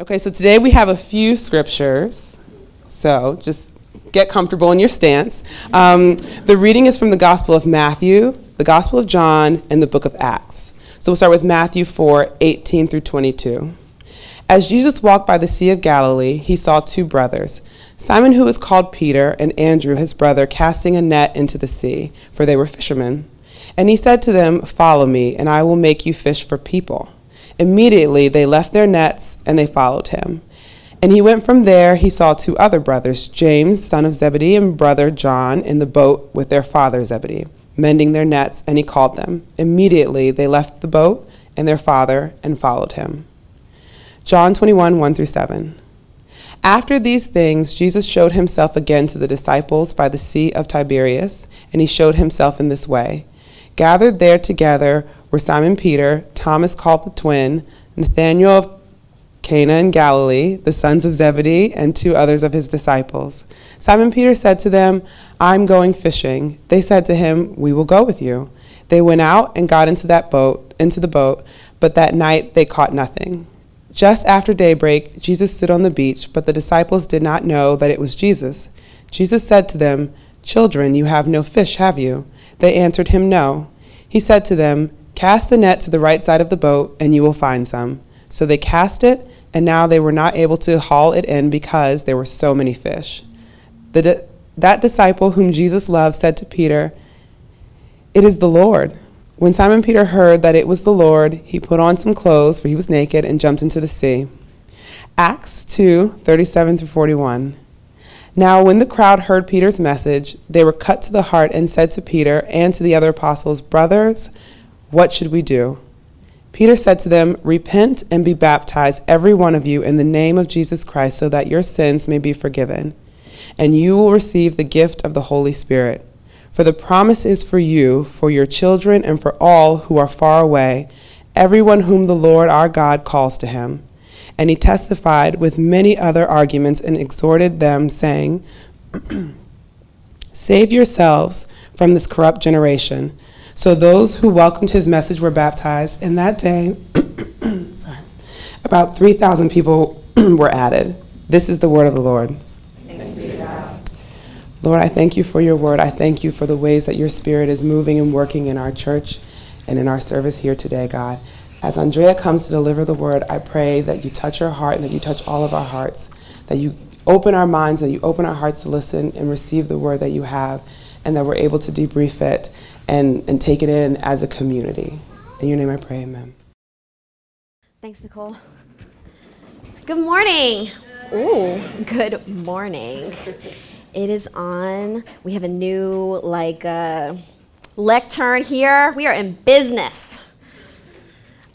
Okay, so today we have a few scriptures. So just get comfortable in your stance. Um, the reading is from the Gospel of Matthew, the Gospel of John, and the book of Acts. So we'll start with Matthew 4 18 through 22. As Jesus walked by the Sea of Galilee, he saw two brothers, Simon, who was called Peter, and Andrew, his brother, casting a net into the sea, for they were fishermen. And he said to them, Follow me, and I will make you fish for people. Immediately they left their nets, and they followed him. And he went from there, he saw two other brothers, James, son of Zebedee, and brother John, in the boat with their father Zebedee, mending their nets, and he called them. Immediately they left the boat and their father and followed him. John 21, 1 through 7. After these things, Jesus showed himself again to the disciples by the Sea of Tiberias, and he showed himself in this way. Gathered there together were Simon Peter, Thomas called the twin, Nathanael of Cana in Galilee, the sons of Zebedee, and two others of his disciples. Simon Peter said to them, I'm going fishing. They said to him, We will go with you. They went out and got into that boat, into the boat, but that night they caught nothing. Just after daybreak, Jesus stood on the beach, but the disciples did not know that it was Jesus. Jesus said to them, Children, you have no fish, have you? They answered him, No. He said to them, Cast the net to the right side of the boat, and you will find some. So they cast it and now they were not able to haul it in because there were so many fish. Di- that disciple whom Jesus loved said to Peter, It is the Lord. When Simon Peter heard that it was the Lord, he put on some clothes, for he was naked, and jumped into the sea. Acts 2 37 through 41. Now, when the crowd heard Peter's message, they were cut to the heart and said to Peter and to the other apostles, Brothers, what should we do? Peter said to them, Repent and be baptized, every one of you, in the name of Jesus Christ, so that your sins may be forgiven. And you will receive the gift of the Holy Spirit. For the promise is for you, for your children, and for all who are far away, everyone whom the Lord our God calls to him. And he testified with many other arguments and exhorted them, saying, Save yourselves from this corrupt generation. So those who welcomed his message were baptized, and that day, sorry, about 3,000 people were added. This is the word of the Lord. Lord, I thank you for your word. I thank you for the ways that your spirit is moving and working in our church and in our service here today, God. As Andrea comes to deliver the word, I pray that you touch her heart and that you touch all of our hearts, that you open our minds, that you open our hearts to listen and receive the word that you have, and that we're able to debrief it and, and take it in as a community. In your name I pray, amen. Thanks, Nicole. Good morning. Ooh, good morning. It is on. We have a new like uh, lectern here. We are in business.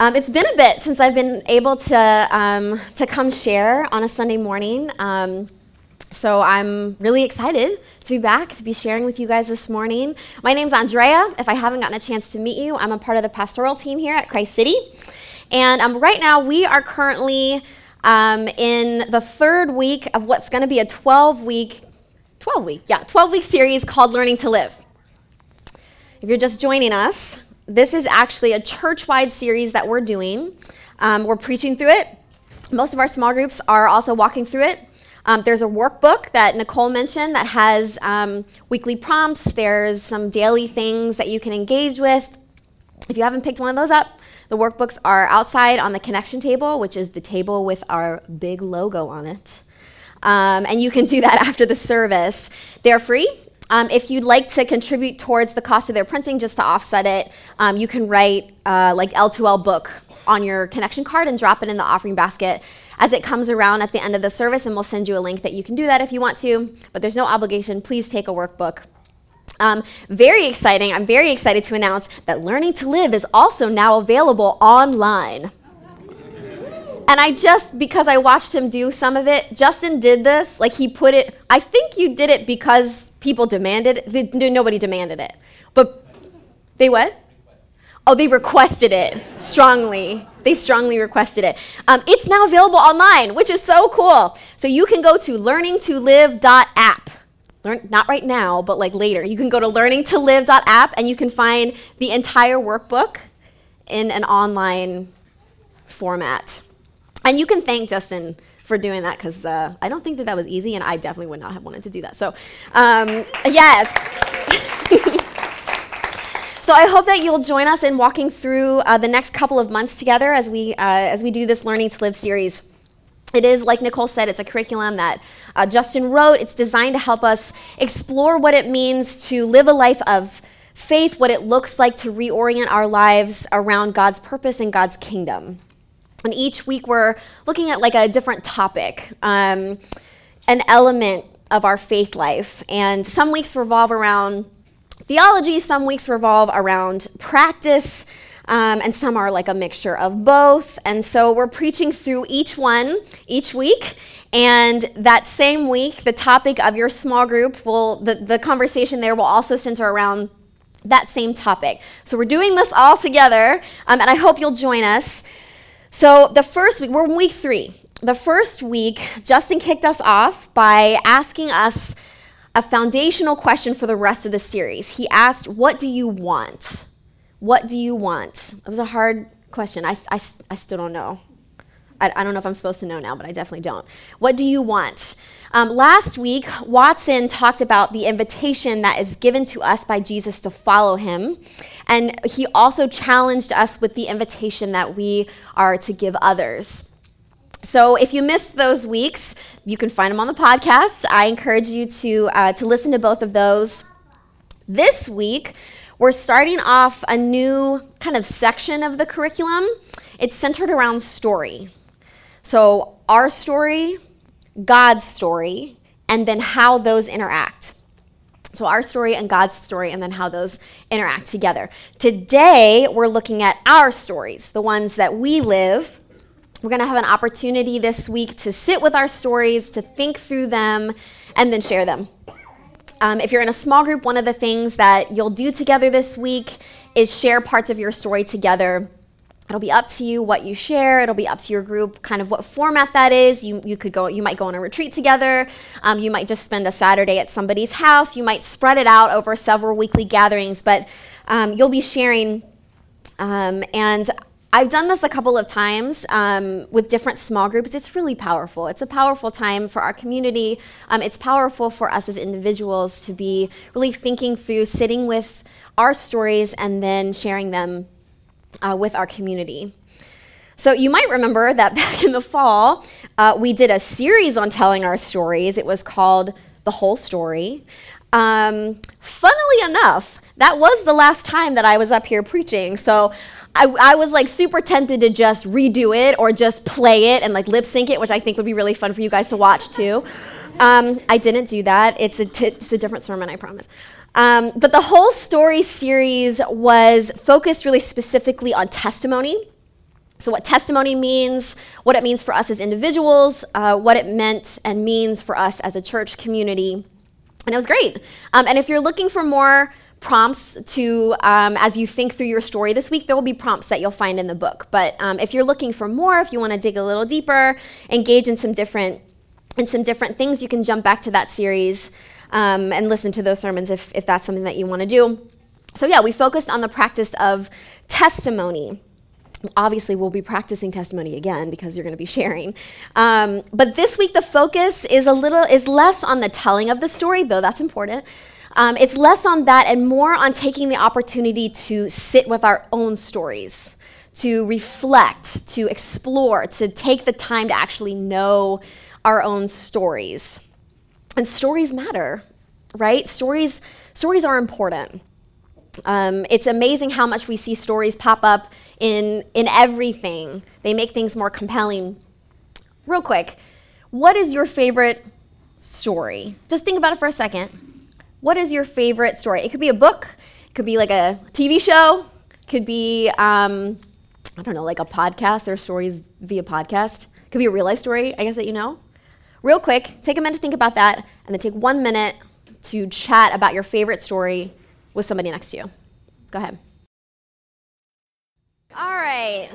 Um, it's been a bit since I've been able to um, to come share on a Sunday morning. Um, so I'm really excited to be back, to be sharing with you guys this morning. My name's Andrea. If I haven't gotten a chance to meet you, I'm a part of the pastoral team here at Christ City. And um, right now, we are currently um, in the third week of what's going to be a 12 week, 12 week, yeah, 12 week series called Learning to Live. If you're just joining us, this is actually a church wide series that we're doing. Um, we're preaching through it. Most of our small groups are also walking through it. Um, there's a workbook that Nicole mentioned that has um, weekly prompts. There's some daily things that you can engage with. If you haven't picked one of those up, the workbooks are outside on the connection table, which is the table with our big logo on it. Um, and you can do that after the service. They're free. Um, if you'd like to contribute towards the cost of their printing just to offset it, um, you can write uh, like L2L book on your connection card and drop it in the offering basket as it comes around at the end of the service, and we'll send you a link that you can do that if you want to, but there's no obligation. Please take a workbook. Um, very exciting. I'm very excited to announce that Learning to Live is also now available online. And I just, because I watched him do some of it, Justin did this. Like he put it, I think you did it because people demanded it. Nobody demanded it. But they what? Oh, they requested it strongly. They strongly requested it. Um, it's now available online, which is so cool. So you can go to learningtolive.app. Learn, not right now, but like later. You can go to learningtolive.app and you can find the entire workbook in an online format. And you can thank Justin for doing that because uh, I don't think that that was easy, and I definitely would not have wanted to do that. So, um, yes. so I hope that you'll join us in walking through uh, the next couple of months together as we uh, as we do this Learning to Live series. It is, like Nicole said, it's a curriculum that uh, Justin wrote. It's designed to help us explore what it means to live a life of faith, what it looks like to reorient our lives around God's purpose and God's kingdom. And each week we're looking at like a different topic, um, an element of our faith life. And some weeks revolve around theology, some weeks revolve around practice, um, and some are like a mixture of both. And so we're preaching through each one each week. And that same week, the topic of your small group will, the, the conversation there will also center around that same topic. So we're doing this all together, um, and I hope you'll join us. So, the first week, we're in week three. The first week, Justin kicked us off by asking us a foundational question for the rest of the series. He asked, What do you want? What do you want? It was a hard question. I, I, I still don't know. I, I don't know if I'm supposed to know now, but I definitely don't. What do you want? Um, last week, Watson talked about the invitation that is given to us by Jesus to follow him. And he also challenged us with the invitation that we are to give others. So if you missed those weeks, you can find them on the podcast. I encourage you to, uh, to listen to both of those. This week, we're starting off a new kind of section of the curriculum. It's centered around story. So, our story, God's story, and then how those interact. So, our story and God's story, and then how those interact together. Today, we're looking at our stories, the ones that we live. We're going to have an opportunity this week to sit with our stories, to think through them, and then share them. Um, if you're in a small group, one of the things that you'll do together this week is share parts of your story together It'll be up to you what you share. It'll be up to your group, kind of what format that is. You, you could go, you might go on a retreat together. Um, you might just spend a Saturday at somebody's house. You might spread it out over several weekly gatherings, but um, you'll be sharing. Um, and I've done this a couple of times um, with different small groups. It's really powerful. It's a powerful time for our community. Um, it's powerful for us as individuals to be really thinking through, sitting with our stories, and then sharing them uh, with our community. So, you might remember that back in the fall, uh, we did a series on telling our stories. It was called The Whole Story. Um, funnily enough, that was the last time that I was up here preaching. So, I, I, was like super tempted to just redo it or just play it and like lip sync it, which I think would be really fun for you guys to watch too. Um, I didn't do that. It's a, t- it's a different sermon, I promise. Um, but the whole story series was focused really specifically on testimony. So, what testimony means, what it means for us as individuals, uh, what it meant and means for us as a church community. And it was great. Um, and if you're looking for more prompts to, um, as you think through your story this week, there will be prompts that you'll find in the book. But um, if you're looking for more, if you want to dig a little deeper, engage in some different in some different things, you can jump back to that series um, and listen to those sermons if, if that's something that you want to do. So, yeah, we focused on the practice of testimony. Obviously, we'll be practicing testimony again because you're going to be sharing. Um, but this week, the focus is a little is less on the telling of the story, though that's important. Um, it's less on that and more on taking the opportunity to sit with our own stories, to reflect, to explore, to take the time to actually know our own stories. And stories matter, right? Stories, stories are important. Um, it's amazing how much we see stories pop up in, in everything. They make things more compelling. Real quick, what is your favorite story? Just think about it for a second. What is your favorite story? It could be a book, it could be like a TV show, it could be, um, I don't know, like a podcast. Are stories via podcast. It could be a real life story, I guess, that you know real quick, take a minute to think about that, and then take one minute to chat about your favorite story with somebody next to you. Go ahead. All right.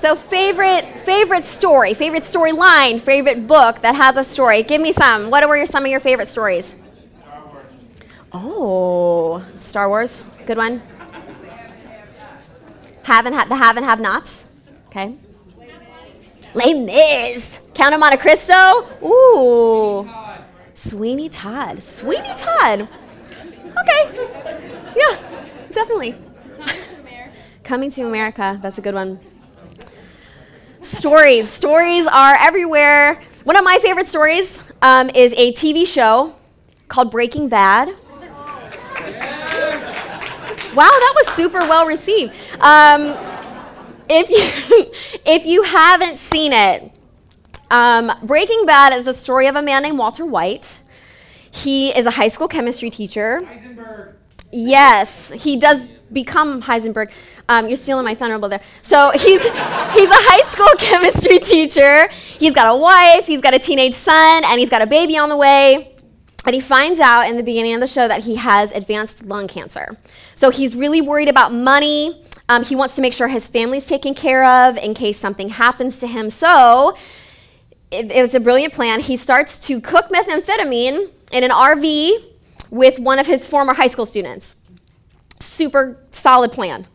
So favorite favorite story, favorite storyline, favorite book that has a story. Give me some. What were your, some of your favorite stories? Star Wars. Oh, Star Wars. Good one. Have and ha- the have and have nots. Okay. Les Mis. Count of Monte Cristo. Ooh. Sweeney Todd. Sweeney Todd. Okay. Yeah, definitely. Coming to America. That's a good one. Stories. Stories are everywhere. One of my favorite stories um, is a TV show called Breaking Bad. Wow, that was super well received. Um, if you if you haven't seen it, um, Breaking Bad is the story of a man named Walter White. He is a high school chemistry teacher. Yes, he does become Heisenberg. Um, you're stealing my thunder there. So he's he's a high school chemistry teacher. He's got a wife. He's got a teenage son, and he's got a baby on the way. And he finds out in the beginning of the show that he has advanced lung cancer. So he's really worried about money. Um, he wants to make sure his family's taken care of in case something happens to him. So it, it was a brilliant plan. He starts to cook methamphetamine in an RV with one of his former high school students. Super solid plan.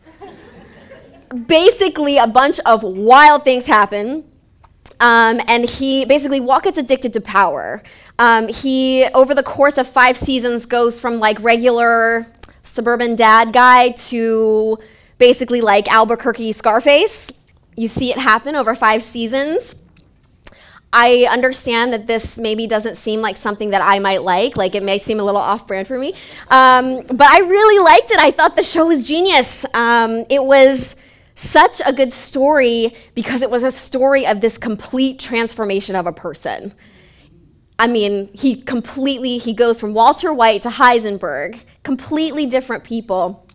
basically, a bunch of wild things happen. Um, and he basically Walt gets addicted to power. Um, he, over the course of five seasons, goes from like regular suburban dad guy to basically like Albuquerque Scarface. You see it happen over five seasons. I understand that this maybe doesn't seem like something that I might like. Like it may seem a little off brand for me. Um, but I really liked it. I thought the show was genius. Um, it was such a good story because it was a story of this complete transformation of a person. I mean, he completely he goes from Walter White to Heisenberg, completely different people.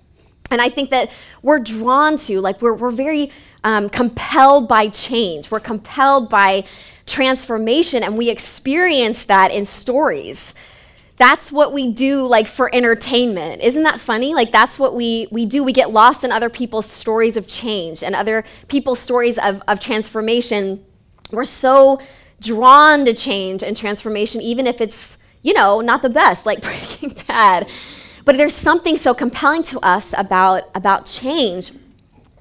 And I think that we're drawn to, like, we're, we're very um, compelled by change. We're compelled by transformation, and we experience that in stories. That's what we do, like, for entertainment. Isn't that funny? Like, that's what we, we do. We get lost in other people's stories of change and other people's stories of, of transformation. We're so drawn to change and transformation, even if it's, you know, not the best, like Breaking Bad. But there's something so compelling to us about, about change.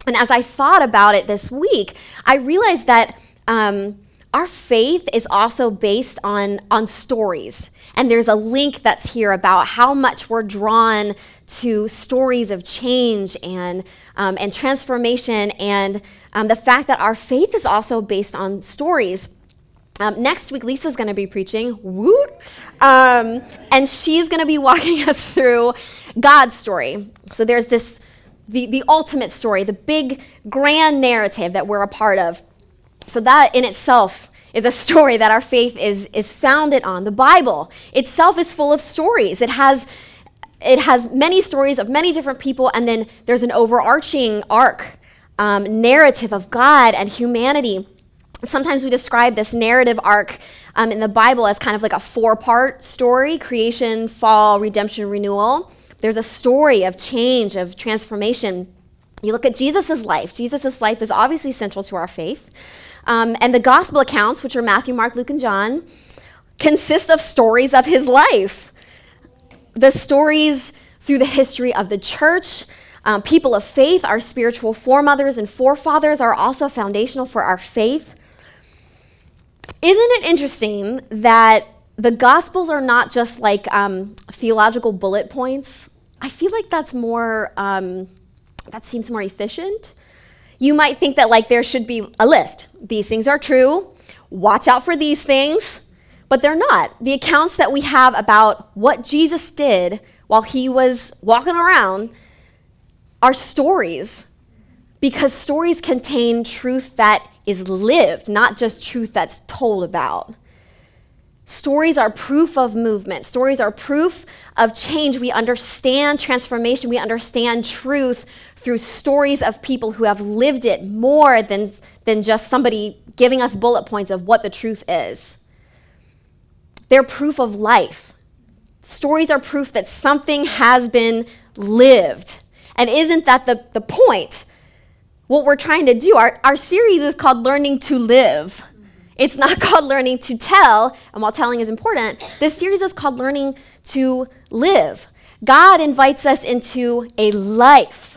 And as I thought about it this week, I realized that um, our faith is also based on, on stories. And there's a link that's here about how much we're drawn to stories of change and, um, and transformation, and um, the fact that our faith is also based on stories. Um, next week, Lisa's going to be preaching, woot, um, and she's going to be walking us through God's story. So there's this, the, the ultimate story, the big grand narrative that we're a part of. So that in itself is a story that our faith is, is founded on. The Bible itself is full of stories. It has, it has many stories of many different people, and then there's an overarching arc, um, narrative of God and humanity sometimes we describe this narrative arc um, in the Bible as kind of like a four part story creation, fall, redemption, renewal. There's a story of change, of transformation. You look at Jesus' life. Jesus' life is obviously central to our faith. Um, and the gospel accounts, which are Matthew, Mark, Luke, and John, consist of stories of his life. The stories through the history of the church, um, people of faith, our spiritual foremothers and forefathers are also foundational for our faith. Isn't it interesting that the Gospels are not just like um, theological bullet points? I feel like that's more, um, that seems more efficient. You might think that like there should be a list. These things are true. Watch out for these things. But they're not. The accounts that we have about what Jesus did while he was walking around are stories because stories contain truth that is lived, not just truth that's told about. Stories are proof of movement. Stories are proof of change. We understand transformation. We understand truth through stories of people who have lived it more than, than just somebody giving us bullet points of what the truth is. They're proof of life. Stories are proof that something has been lived. And isn't that the, the point? what we're trying to do. Our, our series is called Learning to Live. It's not called Learning to Tell, and while telling is important, this series is called Learning to Live. God invites us into a life,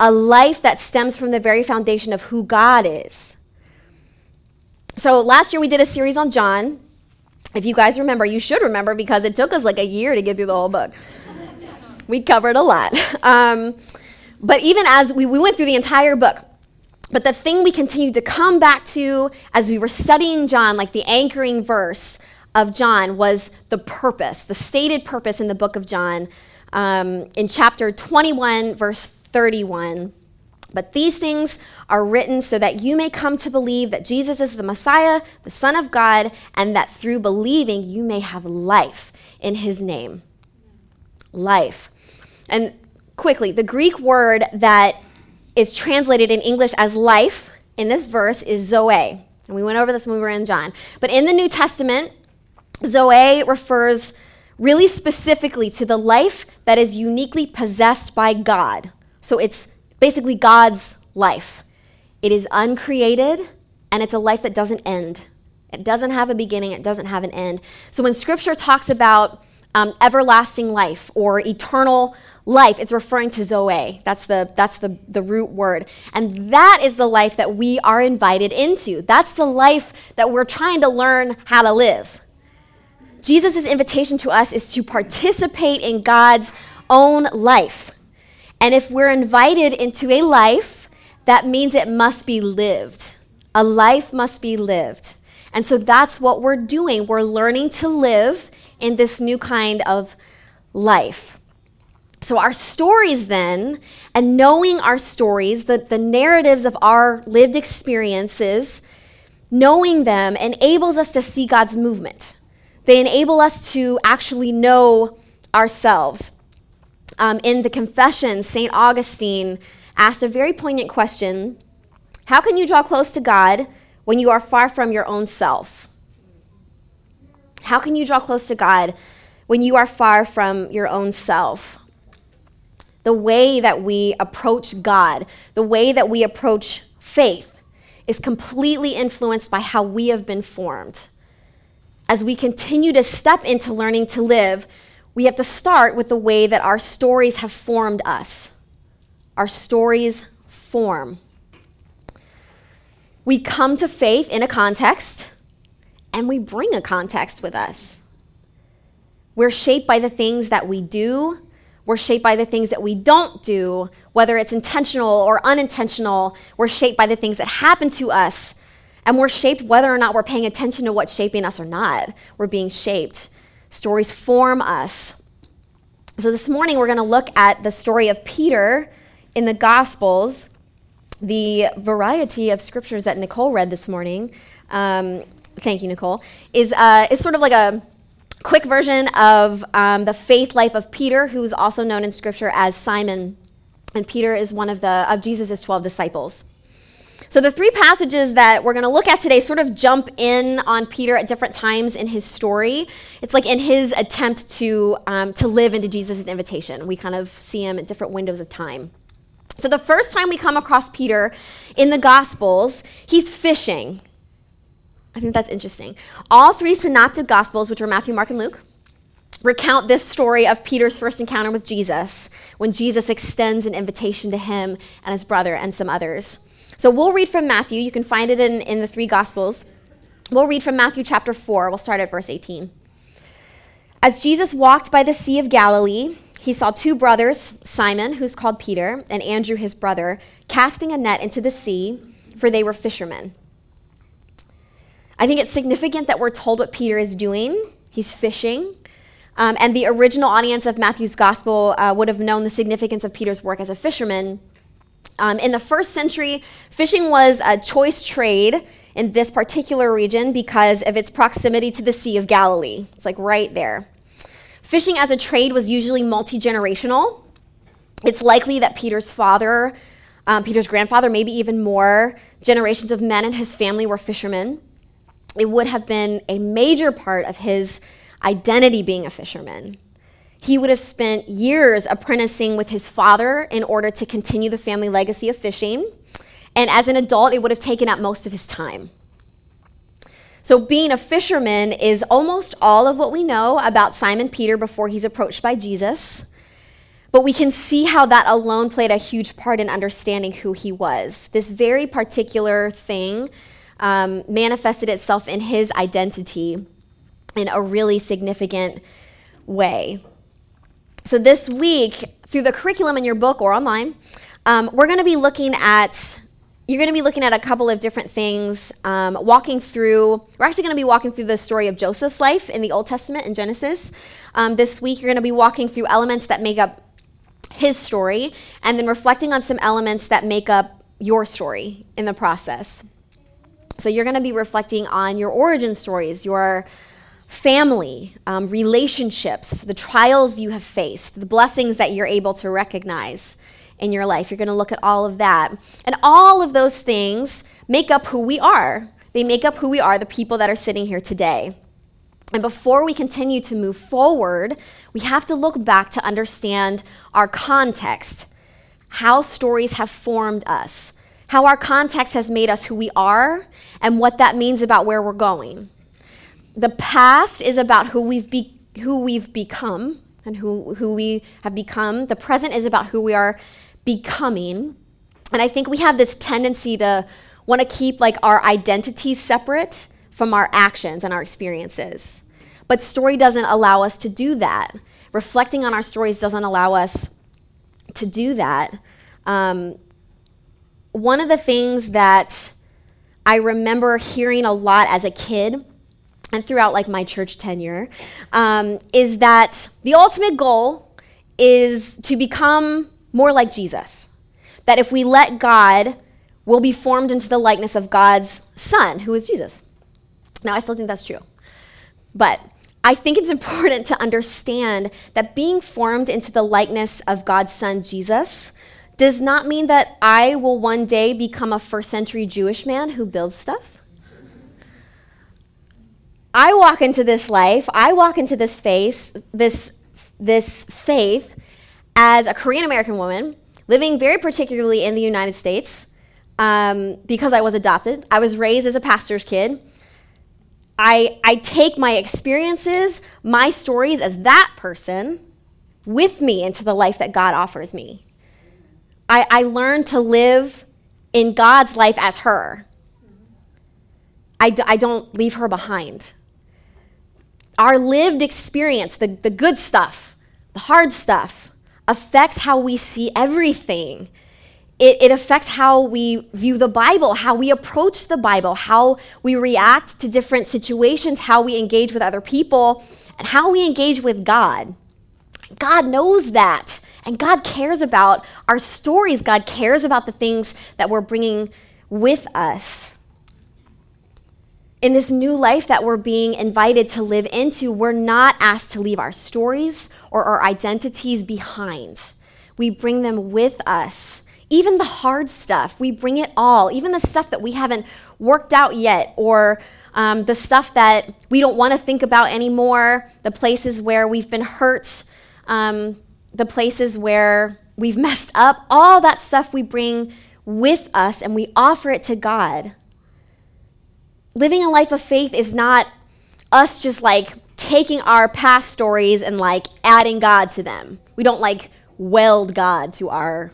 a life that stems from the very foundation of who God is. So last year we did a series on John. If you guys remember, you should remember because it took us like a year to get through the whole book. we covered a lot. Um, but even as we, we went through the entire book, but the thing we continued to come back to as we were studying John, like the anchoring verse of John, was the purpose, the stated purpose in the book of John um, in chapter 21, verse 31. But these things are written so that you may come to believe that Jesus is the Messiah, the Son of God, and that through believing you may have life in his name. Life. And quickly, the Greek word that is translated in English as life in this verse is Zoe. And we went over this when we were in John. But in the New Testament, Zoe refers really specifically to the life that is uniquely possessed by God. So it's basically God's life. It is uncreated and it's a life that doesn't end. It doesn't have a beginning, it doesn't have an end. So when scripture talks about um, everlasting life or eternal life, it's referring to Zoe. That's, the, that's the, the root word. And that is the life that we are invited into. That's the life that we're trying to learn how to live. Jesus' invitation to us is to participate in God's own life. And if we're invited into a life, that means it must be lived. A life must be lived. And so that's what we're doing. We're learning to live in this new kind of life. So, our stories then, and knowing our stories, the, the narratives of our lived experiences, knowing them enables us to see God's movement. They enable us to actually know ourselves. Um, in the Confessions, St. Augustine asked a very poignant question How can you draw close to God when you are far from your own self? How can you draw close to God when you are far from your own self? The way that we approach God, the way that we approach faith, is completely influenced by how we have been formed. As we continue to step into learning to live, we have to start with the way that our stories have formed us. Our stories form. We come to faith in a context and we bring a context with us. We're shaped by the things that we do, we're shaped by the things that we don't do, whether it's intentional or unintentional. We're shaped by the things that happen to us, and we're shaped whether or not we're paying attention to what's shaping us or not. We're being shaped. Stories form us. So this morning we're going to look at the story of Peter in the Gospels, the variety of scriptures that Nicole read this morning. Um, thank you, Nicole, is, uh, is sort of like a quick version of um, the faith life of Peter, who's also known in Scripture as Simon. And Peter is one of, the, of Jesus' 12 disciples. So, the three passages that we're going to look at today sort of jump in on Peter at different times in his story. It's like in his attempt to, um, to live into Jesus' invitation. We kind of see him at different windows of time. So, the first time we come across Peter in the Gospels, he's fishing. I think that's interesting. All three synoptic gospels, which are Matthew, Mark, and Luke, recount this story of Peter's first encounter with Jesus when Jesus extends an invitation to him and his brother and some others. So we'll read from Matthew. You can find it in, in the three gospels. We'll read from Matthew chapter 4. We'll start at verse 18. As Jesus walked by the Sea of Galilee, he saw two brothers, Simon, who's called Peter, and Andrew, his brother, casting a net into the sea, for they were fishermen. I think it's significant that we're told what Peter is doing. He's fishing. Um, and the original audience of Matthew's gospel uh, would have known the significance of Peter's work as a fisherman. Um, in the first century, fishing was a choice trade in this particular region because of its proximity to the Sea of Galilee. It's like right there. Fishing as a trade was usually multi generational. It's likely that Peter's father, um, Peter's grandfather, maybe even more generations of men in his family were fishermen it would have been a major part of his identity being a fisherman. He would have spent years apprenticing with his father in order to continue the family legacy of fishing. And as an adult, it would have taken up most of his time. So, being a fisherman is almost all of what we know about Simon Peter before he's approached by Jesus. But we can see how that alone played a huge part in understanding who he was. This very particular thing um, manifested itself in his identity in a really significant way. So, this week, through the curriculum in your book or online, um, we're going to be looking at you're going to be looking at a couple of different things, um, walking through, we're actually going to be walking through the story of Joseph's life in the Old Testament in Genesis. Um, this week, you're going to be walking through elements that make up his story and then reflecting on some elements that make up your story in the process. So, you're going to be reflecting on your origin stories, your family, um, relationships, the trials you have faced, the blessings that you're able to recognize in your life. You're going to look at all of that. And all of those things make up who we are. They make up who we are, the people that are sitting here today. And before we continue to move forward, we have to look back to understand our context, how stories have formed us, how our context has made us who we are, and what that means about where we're going. The past is about who we've, be- who we've become and who, who we have become. The present is about who we are becoming. And I think we have this tendency to want to keep like our identities separate from our actions and our experiences. But story doesn't allow us to do that. Reflecting on our stories doesn't allow us to do that. Um, one of the things that I remember hearing a lot as a kid and throughout like my church tenure um, is that the ultimate goal is to become more like Jesus. That if we let God, we'll be formed into the likeness of God's Son, who is Jesus. Now, I still think that's true. But I think it's important to understand that being formed into the likeness of God's Son, Jesus, does not mean that I will one day become a first century Jewish man who builds stuff. I walk into this life, I walk into this face, this, this faith as a Korean American woman living very particularly in the United States um, because I was adopted. I was raised as a pastor's kid. I, I take my experiences, my stories as that person with me into the life that God offers me. I, I learned to live in God's life as her. I d- I don't leave her behind. Our lived experience, the, the good stuff, the hard stuff, affects how we see everything. It, it, affects how we view the Bible, how we approach the Bible, how we react to different situations, how we engage with other people, and how we engage with God. God knows that. And God cares about our stories. God cares about the things that we're bringing with us in this new life that we're being invited to live into, we're not asked to leave our stories or our identities behind. We bring them with us. Even the hard stuff, we bring it all, even the stuff that we haven't worked out yet, or um, the stuff that we don't want to think about anymore, the places where we've been hurt, um, the places where we've messed up, all that stuff we bring with us and we offer it to God living a life of faith is not us just like taking our past stories and like adding God to them. We don't like weld God to our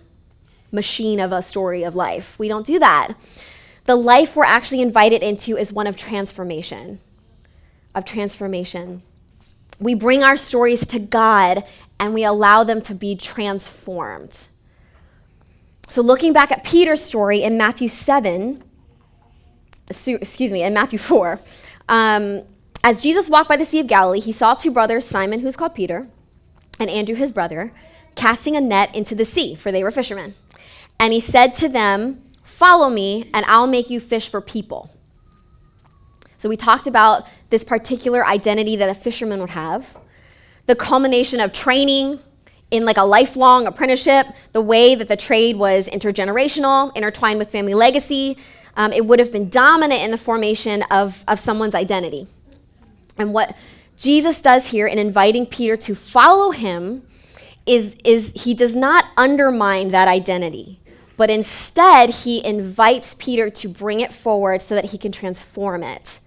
machine of a story of life. We don't do that. The life we're actually invited into is one of transformation. Of transformation. We bring our stories to God and we allow them to be transformed. So, looking back at Peter's story in Matthew 7, excuse me, in Matthew 4. Um, as Jesus walked by the Sea of Galilee, he saw two brothers, Simon, who's called Peter, and Andrew, his brother, casting a net into the sea, for they were fishermen. And he said to them, Follow me, and I'll make you fish for people. So we talked about this particular identity that a fisherman would have, the culmination of training in like a lifelong apprenticeship, the way that the trade was intergenerational, intertwined with family legacy, um, it would have been dominant in the formation of, of someone's identity. And what Jesus does here in inviting Peter to follow him is, is he does not undermine that identity, but instead he invites Peter to bring it forward so that he can transform it.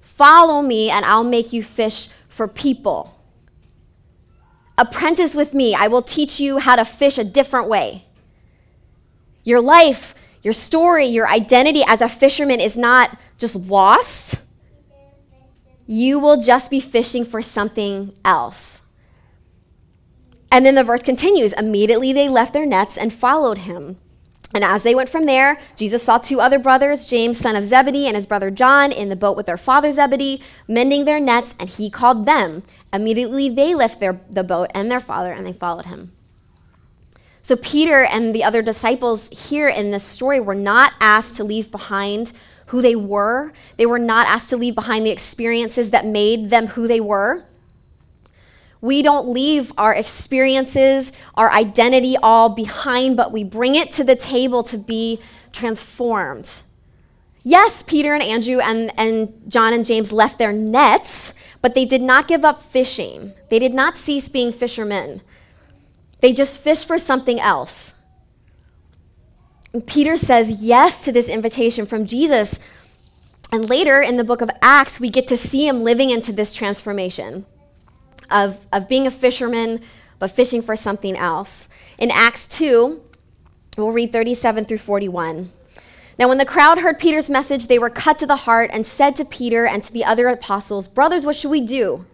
Follow me, and I'll make you fish for people. Apprentice with me. I will teach you how to fish a different way. Your life, your story, your identity as a fisherman is not just lost. You will just be fishing for something else. And then the verse continues immediately they left their nets and followed him. And as they went from there, Jesus saw two other brothers, James, son of Zebedee, and his brother John, in the boat with their father Zebedee, mending their nets, and he called them. Immediately they left their, the boat and their father, and they followed him. So Peter and the other disciples here in this story were not asked to leave behind who they were. They were not asked to leave behind the experiences that made them who they were. We don't leave our experiences, our identity all behind, but we bring it to the table to be transformed. Yes, Peter and Andrew and, and John and James left their nets, but they did not give up fishing. They did not cease being fishermen. They just fished for something else. And Peter says yes to this invitation from Jesus. And later in the book of Acts, we get to see him living into this transformation of, of being a fisherman, but fishing for something else. In Acts 2, we'll read 37 through 41. Now, when the crowd heard Peter's message, they were cut to the heart and said to Peter and to the other apostles, Brothers, what should we do?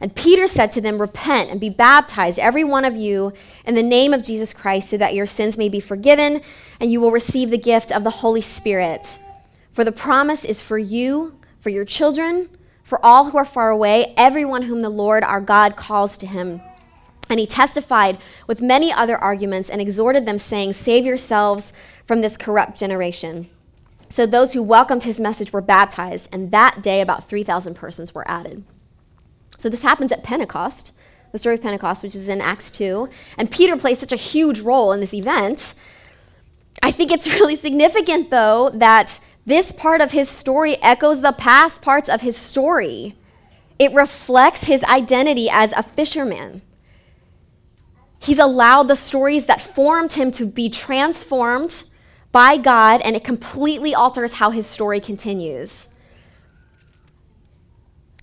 And Peter said to them, Repent and be baptized, every one of you, in the name of Jesus Christ, so that your sins may be forgiven and you will receive the gift of the Holy Spirit. For the promise is for you, for your children, for all who are far away, everyone whom the Lord our God calls to him. And he testified with many other arguments and exhorted them, saying, Save yourselves from this corrupt generation. So those who welcomed his message were baptized, and that day about 3,000 persons were added. So this happens at Pentecost, the story of Pentecost, which is in Acts 2. And Peter plays such a huge role in this event. I think it's really significant, though, that this part of his story echoes the past parts of his story. It reflects his identity as a fisherman. He's allowed the stories that formed him to be transformed by God, and it completely alters how his story continues.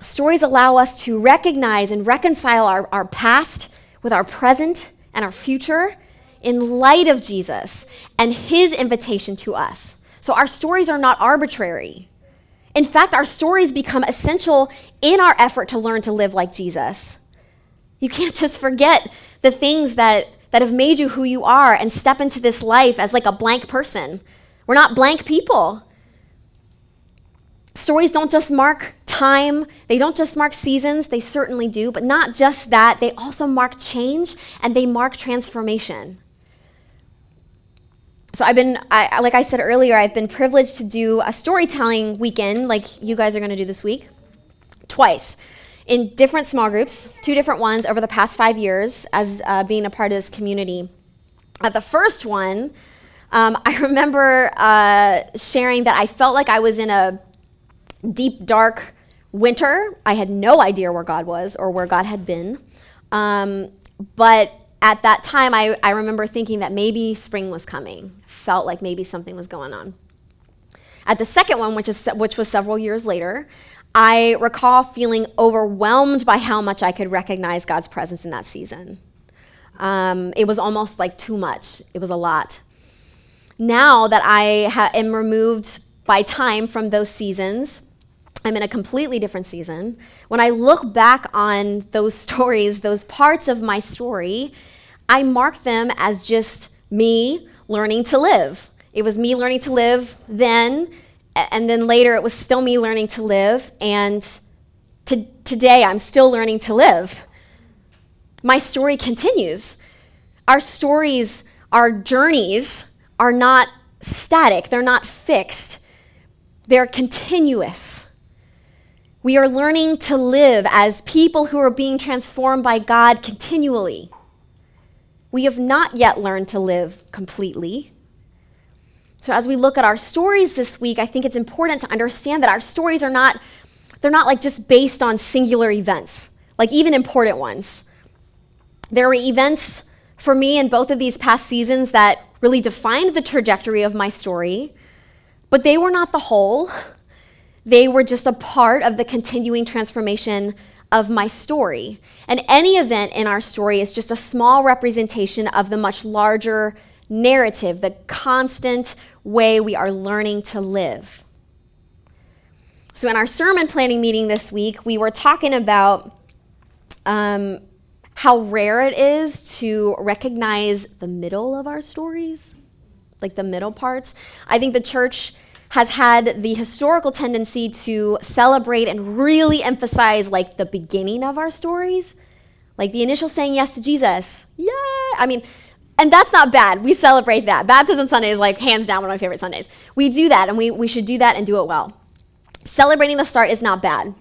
Stories allow us to recognize and reconcile our, our past with our present and our future in light of Jesus and his invitation to us. So our stories are not arbitrary. In fact, our stories become essential in our effort to learn to live like Jesus. You can't just forget the things that, that have made you who you are and step into this life as like a blank person. We're not blank people. Stories don't just mark time, they don't just mark seasons, they certainly do, but not just that, they also mark change and they mark transformation. So I've been, I, like I said earlier, I've been privileged to do a storytelling weekend, like you guys are going to do this week, twice, in different small groups, two different ones over the past five years as uh, being a part of this community. At the first one, um, I remember uh, sharing that I felt like I was in a deep, dark winter. I had no idea where God was or where God had been. Um, but at that time, I, I remember thinking that maybe spring was coming, felt like maybe something was going on. At the second one, which, is, which was several years later, I recall feeling overwhelmed by how much I could recognize God's presence in that season. Um, it was almost like too much, it was a lot. Now that I ha- am removed by time from those seasons, I'm in a completely different season. When I look back on those stories, those parts of my story, I mark them as just me learning to live. It was me learning to live then, and then later it was still me learning to live, and to, today I'm still learning to live. My story continues. Our stories, our journeys are not static, they're not fixed, they're continuous. We are learning to live as people who are being transformed by God continually. We have not yet learned to live completely. So as we look at our stories this week, I think it's important to understand that our stories are not they're not like just based on singular events, like even important ones. There were events for me in both of these past seasons that really defined the trajectory of my story, but they were not the whole. They were just a part of the continuing transformation of my story. And any event in our story is just a small representation of the much larger narrative, the constant way we are learning to live. So, in our sermon planning meeting this week, we were talking about um, how rare it is to recognize the middle of our stories, like the middle parts. I think the church has had the historical tendency to celebrate and really emphasize like the beginning of our stories, like the initial saying yes to Jesus. Yeah, I mean, and that's not bad. We celebrate that. Baptism Sunday is like hands down one of my favorite Sundays. We do that, and we, we should do that and do it well. Celebrating the start is not bad.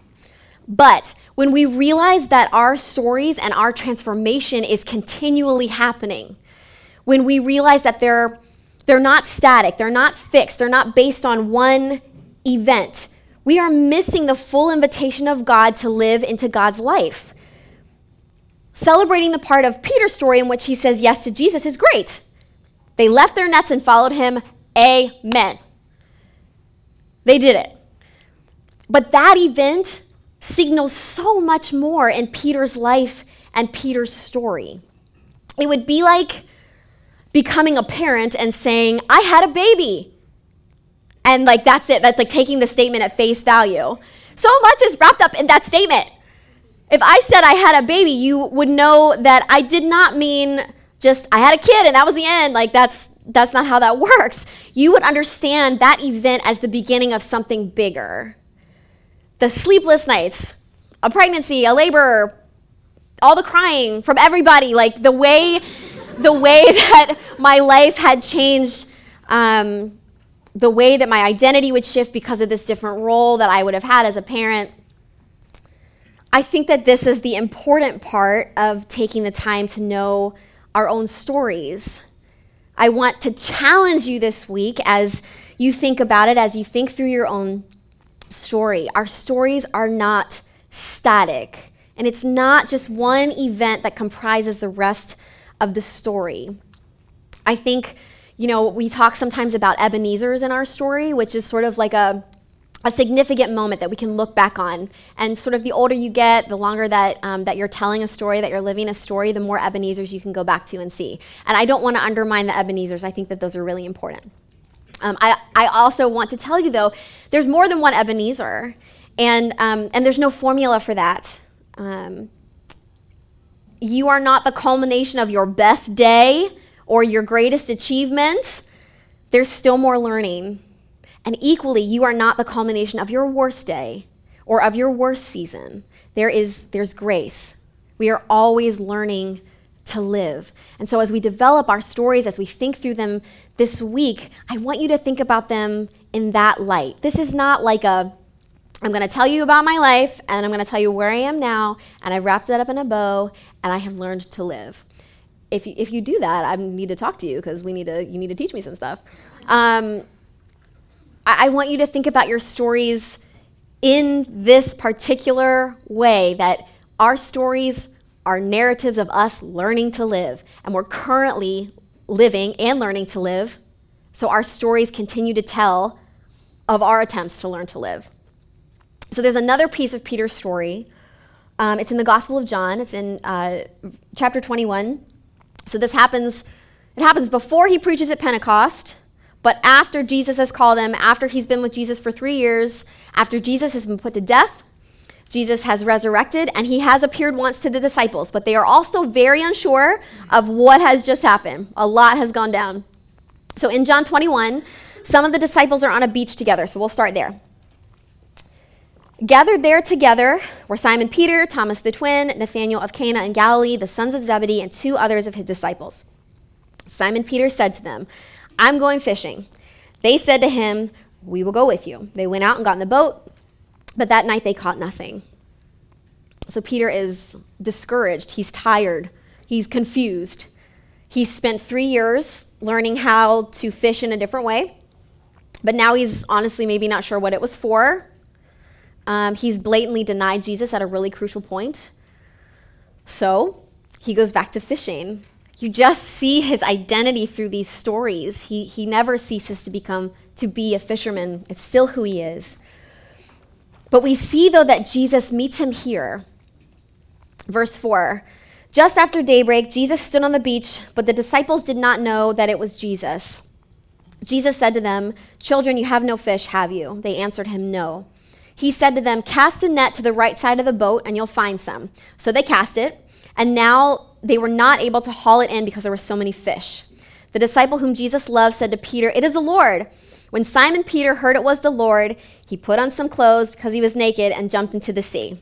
But when we realize that our stories and our transformation is continually happening, when we realize that they're they're not static, they're not fixed, they're not based on one event. We are missing the full invitation of God to live into God's life. Celebrating the part of Peter's story in which he says yes to Jesus is great. They left their nets and followed him. Amen. They did it. But that event signals so much more in Peter's life and Peter's story. It would be like becoming a parent and saying, I had a baby. And like that's it. That's like taking the statement at face value. So much is wrapped up in that statement. If I said I had a baby, you would know that I did not mean just I had a kid and that was the end. Like that's that's not how that works. You would understand that event as the beginning of something bigger. The sleepless nights, a pregnancy, a labor, all the crying from everybody, like the way the way that my life had changed, um, the way that my identity would shift because of this different role that I would have had as a parent. I think that this is the important part of taking the time to know our own stories. I want to challenge you this week as you think about it, as you think through your own story. Our stories are not static, and it's not just one event that comprises the rest of the story. I think, you know, we talk sometimes about Ebenezer's in our story, which is sort of like a a significant moment that we can look back on. And sort of the older you get, the longer that, um, that you're telling a story, that you're living a story, the more Ebenezer's you can go back to and see. And I don't want to undermine the Ebenezer's. I think that those are really important. Um, I, I also want to tell you, though, there's more than one Ebenezer, and, um, and there's no formula for that. Um, you are not the culmination of your best day or your greatest achievement, there's still more learning. And equally, you are not the culmination of your worst day or of your worst season. There is there's grace. We are always learning to live. And so as we develop our stories, as we think through them this week, I want you to think about them in that light. This is not like a I'm going to tell you about my life and I'm going to tell you where I am now and I wrapped it up in a bow and I have learned to live. If you, if you do that, I need to talk to you because we need to you need to teach me some stuff. Um, I, I want you to think about your stories in this particular way that our stories are narratives of us learning to live and we're currently living and learning to live. So our stories continue to tell of our attempts to learn to live. So there's another piece of Peter's story. Um, it's in the Gospel of John. It's in uh, chapter 21. So this happens. It happens before he preaches at Pentecost, but after Jesus has called him, after he's been with Jesus for three years, after Jesus has been put to death, Jesus has resurrected, and he has appeared once to the disciples, but they are all still very unsure of what has just happened. A lot has gone down. So in John 21, some of the disciples are on a beach together. So we'll start there. Gathered there together were Simon Peter, Thomas the twin, Nathanael of Cana in Galilee, the sons of Zebedee, and two others of his disciples. Simon Peter said to them, I'm going fishing. They said to him, We will go with you. They went out and got in the boat, but that night they caught nothing. So Peter is discouraged. He's tired. He's confused. He's spent three years learning how to fish in a different way, but now he's honestly maybe not sure what it was for um, he's blatantly denied Jesus at a really crucial point. So he goes back to fishing. You just see his identity through these stories. He, he never ceases to become, to be a fisherman. It's still who he is. But we see, though, that Jesus meets him here Verse 4 Just after daybreak, Jesus stood on the beach, but the disciples did not know that it was Jesus. Jesus said to them, Children, you have no fish, have you? They answered him, No. He said to them, Cast the net to the right side of the boat, and you'll find some. So they cast it, and now they were not able to haul it in because there were so many fish. The disciple whom Jesus loved said to Peter, It is the Lord. When Simon Peter heard it was the Lord, he put on some clothes because he was naked and jumped into the sea.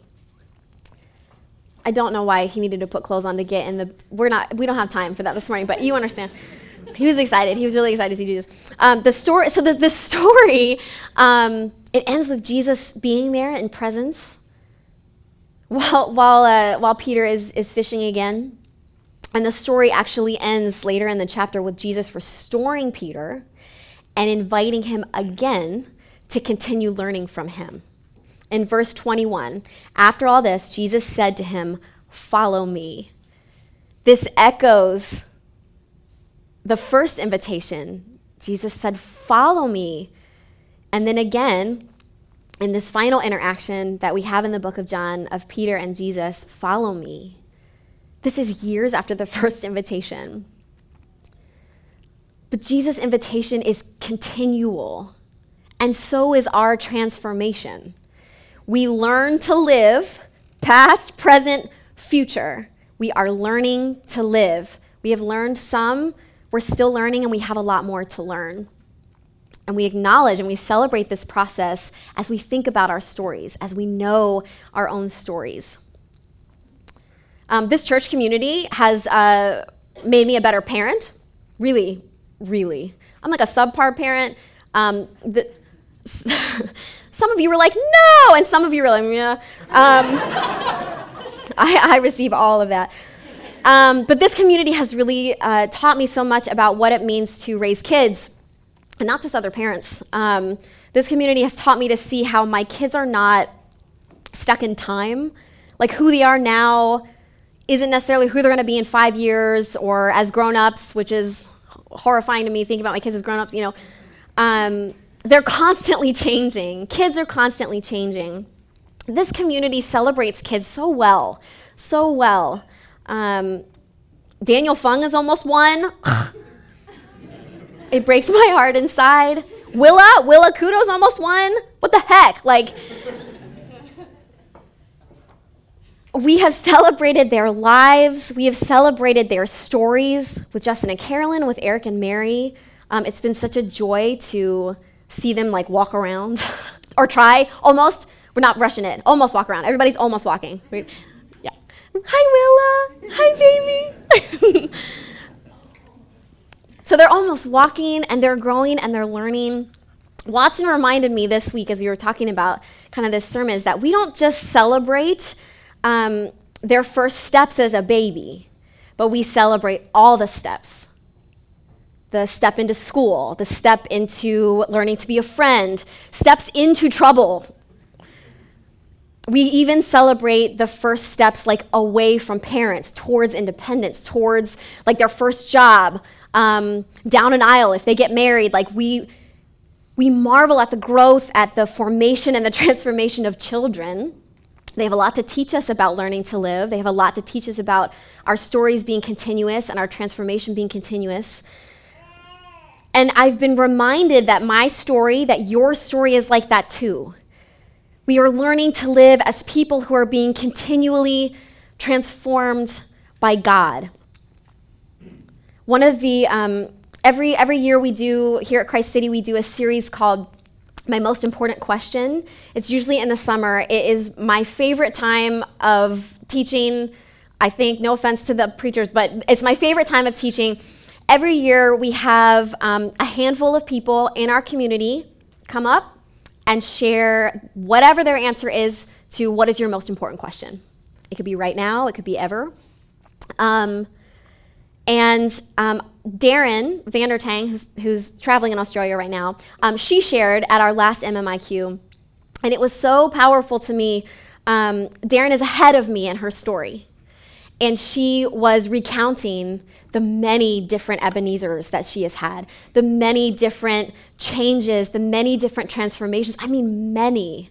I don't know why he needed to put clothes on to get in the. We're not. We don't have time for that this morning, but you understand. He was excited. He was really excited to see Jesus. Um, the story. So the the story. Um, it ends with Jesus being there in presence, while while uh, while Peter is is fishing again, and the story actually ends later in the chapter with Jesus restoring Peter, and inviting him again to continue learning from him in verse 21, after all this, Jesus said to him, Follow me. This echoes the first invitation. Jesus said, Follow me. And then again, in this final interaction that we have in the book of John of Peter and Jesus, follow me. This is years after the first invitation. But Jesus' invitation is continual, and so is our transformation we learn to live past, present, future. We are learning to live. We have learned some, we're still learning, and we have a lot more to learn. And we acknowledge and we celebrate this process as we think about our stories, as we know our own stories. Um, this church community has uh, made me a better parent. Really, really. I'm like a subpar parent. Um, the, Some of you were like, no, and some of you were like, yeah. Um, I, I, receive all of that. Um, but this community has really uh, taught me so much about what it means to raise kids, and not just other parents. Um, this community has taught me to see how my kids are not stuck in time. Like who they are now isn't necessarily who they're going to be in five years or as grown ups, which is horrifying to me thinking about my kids as grown ups, you know. Um, they're constantly changing. Kids are constantly changing. This community celebrates kids so well, so well. Um, Daniel Fung is almost one. it breaks my heart inside. Willa, Willa Kudo's almost one. What the heck? Like, we have celebrated their lives. We have celebrated their stories with Justin and Carolyn, with Eric and Mary. Um, it's been such a joy to see them like walk around or try almost. We're not rushing it. Almost walk around. Everybody's almost walking. Yeah. Hi, Willa. Hi, baby. so they're almost walking and they're growing and they're learning. Watson reminded me this week as we were talking about kind of this sermon is that we don't just celebrate um, their first steps as a baby, but we celebrate all the steps the step into school, the step into learning to be a friend, steps into trouble. We even celebrate the first steps like away from parents, towards independence, towards like their first job, um, down an aisle if they get married. Like we, we marvel at the growth, at the formation and the transformation of children. They have a lot to teach us about learning to live. They have a lot to teach us about our stories being continuous and our transformation being continuous. And I've been reminded that my story, that your story is like that too. We are learning to live as people who are being continually transformed by God. One of the, um, every, every year we do, here at Christ City, we do a series called My Most Important Question. It's usually in the summer. It is my favorite time of teaching. I think, no offense to the preachers, but it's my favorite time of teaching Every year, we have um, a handful of people in our community come up and share whatever their answer is to what is your most important question. It could be right now, it could be ever. Um, and um, Darren Vandertang, who's, who's, traveling in Australia right now, um, she shared at our last MMIQ, and it was so powerful to me. Um, Darren is ahead of me in her story, and she was recounting the many different Ebenezers that she has had, the many different changes, the many different transformations. I mean, many.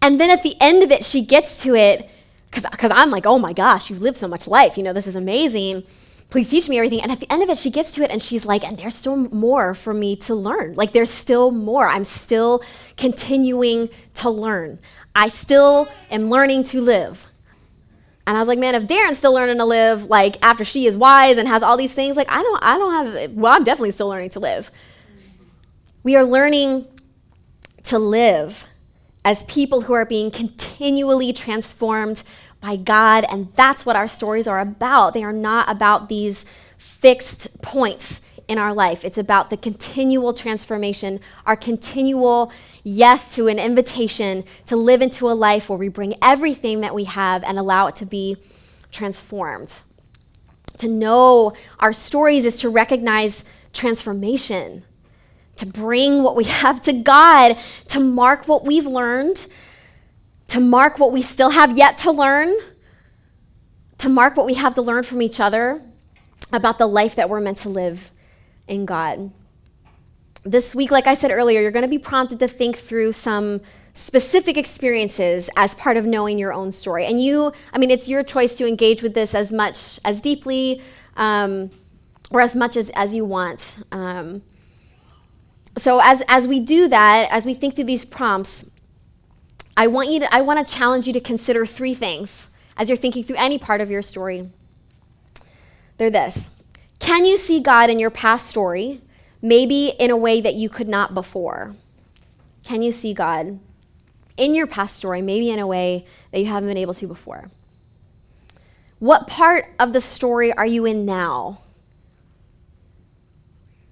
And then at the end of it, she gets to it because I'm like, oh my gosh, you've lived so much life. You know, this is amazing. Please teach me everything. And at the end of it, she gets to it and she's like, and there's still more for me to learn. Like, there's still more. I'm still continuing to learn. I still am learning to live. And I was like, man, if Darren's still learning to live, like after she is wise and has all these things, like I don't, I don't have. Well, I'm definitely still learning to live. We are learning to live as people who are being continually transformed by God, and that's what our stories are about. They are not about these fixed points in our life. It's about the continual transformation, our continual yes to an invitation to live into a life where we bring everything that we have and allow it to be transformed. To know our stories is to recognize transformation, to bring what we have to God, to mark what we've learned, to mark what we still have yet to learn, to mark what we have to learn from each other about the life that we're meant to live in God. This week, like I said earlier, you're going to be prompted to think through some specific experiences as part of knowing your own story. And you, I mean, it's your choice to engage with this as much, as deeply, um, or as much as, as you want. Um, so as, as we do that, as we think through these prompts, I want you to, I want to challenge you to consider three things as you're thinking through any part of your story. They're this. Can you see God in your past story, maybe in a way that you could not before? Can you see God in your past story, maybe in a way that you haven't been able to before? What part of the story are you in now?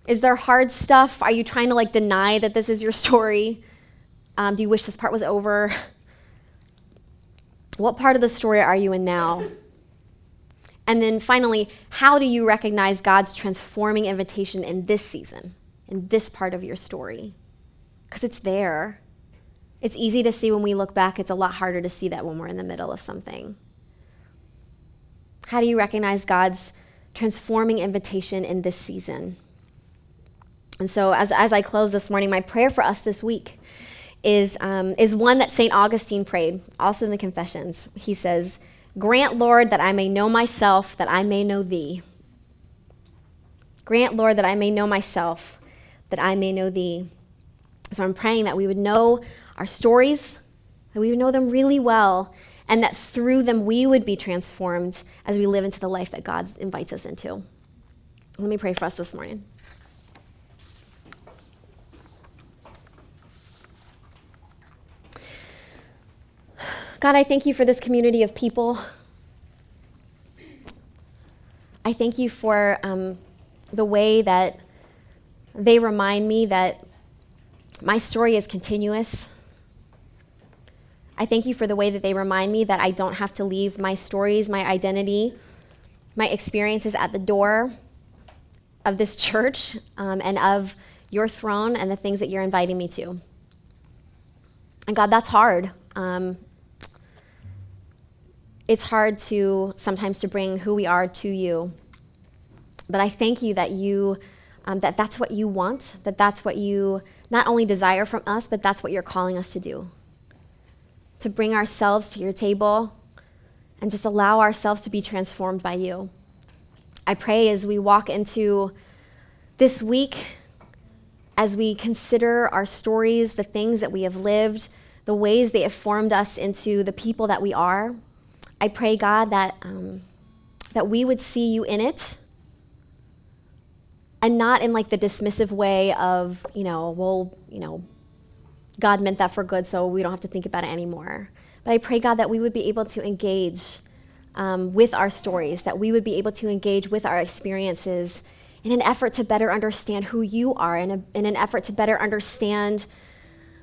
Is there hard stuff? Are you trying to like deny that this is your story? Um, do you wish this part was over? What part of the story are you in now? And then finally, how do you recognize God's transforming invitation in this season, in this part of your story? Because it's there. It's easy to see when we look back, it's a lot harder to see that when we're in the middle of something. How do you recognize God's transforming invitation in this season? And so, as, as I close this morning, my prayer for us this week is, um, is one that St. Augustine prayed, also in the Confessions. He says, Grant, Lord, that I may know myself, that I may know thee. Grant, Lord, that I may know myself, that I may know thee. So I'm praying that we would know our stories, that we would know them really well, and that through them we would be transformed as we live into the life that God invites us into. Let me pray for us this morning. God, I thank you for this community of people. I thank you for um, the way that they remind me that my story is continuous. I thank you for the way that they remind me that I don't have to leave my stories, my identity, my experiences at the door of this church um, and of your throne and the things that you're inviting me to. And God, that's hard. Um, it's hard to sometimes to bring who we are to you. But I thank you that you um, that that's what you want, that that's what you not only desire from us, but that's what you're calling us to do. To bring ourselves to your table and just allow ourselves to be transformed by you. I pray as we walk into this week, as we consider our stories, the things that we have lived, the ways they have formed us into the people that we are I pray, God, that, um, that we would see you in it and not in like the dismissive way of, you know, well, you know, God meant that for good, so we don't have to think about it anymore. But I pray, God, that we would be able to engage um, with our stories, that we would be able to engage with our experiences in an effort to better understand who you are, in, a, in an effort to better understand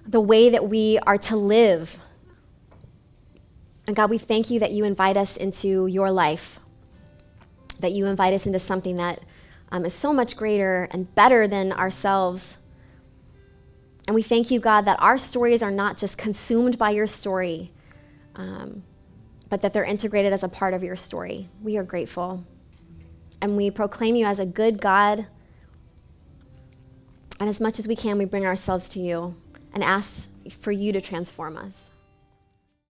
the way that we are to live and God, we thank you that you invite us into your life, that you invite us into something that um, is so much greater and better than ourselves. And we thank you, God, that our stories are not just consumed by your story, um, but that they're integrated as a part of your story. We are grateful. And we proclaim you as a good God. And as much as we can, we bring ourselves to you and ask for you to transform us.